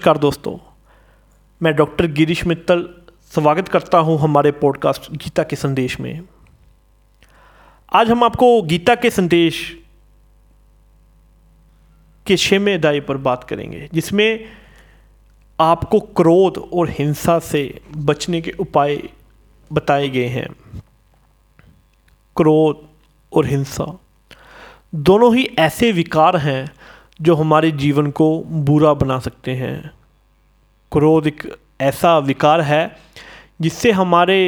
नमस्कार दोस्तों, मैं डॉक्टर गिरीश मित्तल स्वागत करता हूँ हमारे पॉडकास्ट गीता के संदेश में। आज हम आपको गीता के संदेश के छवें अध्याय पर बात करेंगे, जिसमें आपको क्रोध और हिंसा से बचने के उपाय बताए गए हैं। क्रोध और हिंसा दोनों ही ऐसे विकार हैं जो हमारे जीवन को बुरा बना सकते हैं। क्रोध एक ऐसा विकार है जिससे हमारे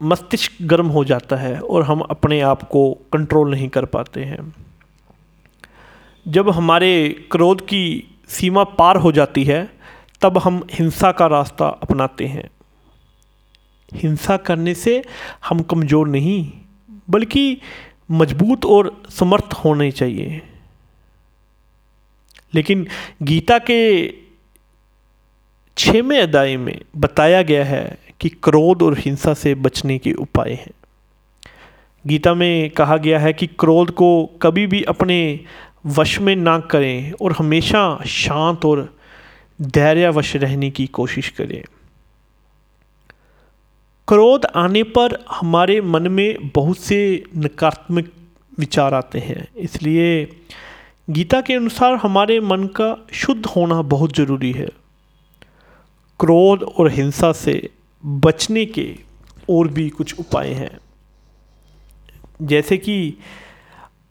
मस्तिष्क गर्म हो जाता है और हम अपने आप को कंट्रोल नहीं कर पाते हैं। जब हमारे क्रोध की सीमा पार हो जाती है, तब हम हिंसा का रास्ता अपनाते हैं। हिंसा करने से हम कमज़ोर नहीं, बल्कि मज़बूत और समर्थ होने चाहिए। लेकिन गीता के छवें अध्याय में बताया गया है कि क्रोध और हिंसा से बचने के उपाय हैं। गीता में कहा गया है कि क्रोध को कभी भी अपने वश में ना करें और हमेशा शांत और धैर्यवश रहने की कोशिश करें। क्रोध आने पर हमारे मन में बहुत से नकारात्मक विचार आते हैं, इसलिए गीता के अनुसार हमारे मन का शुद्ध होना बहुत ज़रूरी है। क्रोध और हिंसा से बचने के और भी कुछ उपाय हैं। जैसे कि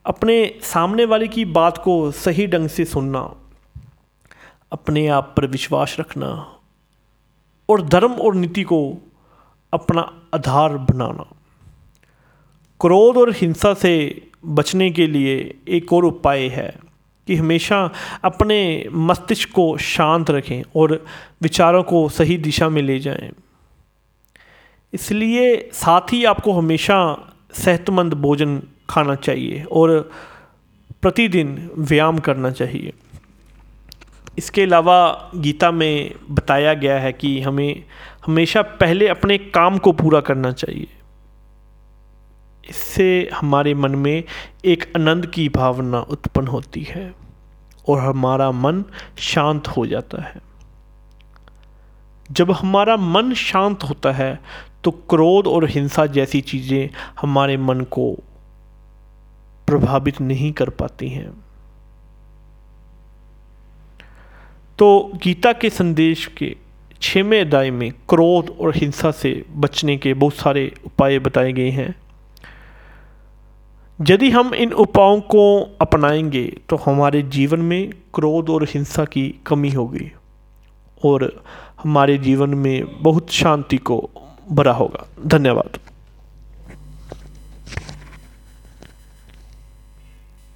अपने सामने वाले की बात को सही ढंग से सुनना, अपने आप पर विश्वास रखना और धर्म और नीति को अपना आधार बनाना। क्रोध और हिंसा से बचने के लिए एक और उपाय है कि हमेशा अपने मस्तिष्क को शांत रखें और विचारों को सही दिशा में ले जाएँ। इसलिए साथ ही आपको हमेशा सेहतमंद भोजन खाना चाहिए और प्रतिदिन व्यायाम करना चाहिए इसके अलावा गीता में बताया गया है कि हमें हमेशा पहले अपने काम को पूरा करना चाहिए इससे हमारे मन में एक आनंद की भावना उत्पन्न होती है और हमारा मन शांत हो जाता है। जब हमारा मन शांत होता है तो क्रोध और हिंसा जैसी चीज़ें हमारे मन को प्रभावित नहीं कर पाती हैं। तो गीता के संदेश के छवें अध्याय में क्रोध और हिंसा से बचने के बहुत सारे उपाय बताए गए हैं। यदि हम इन उपायों को अपनाएँगे तो हमारे जीवन में क्रोध और हिंसा की कमी होगी और हमारे जीवन में बहुत शांति को भरा होगा। धन्यवाद।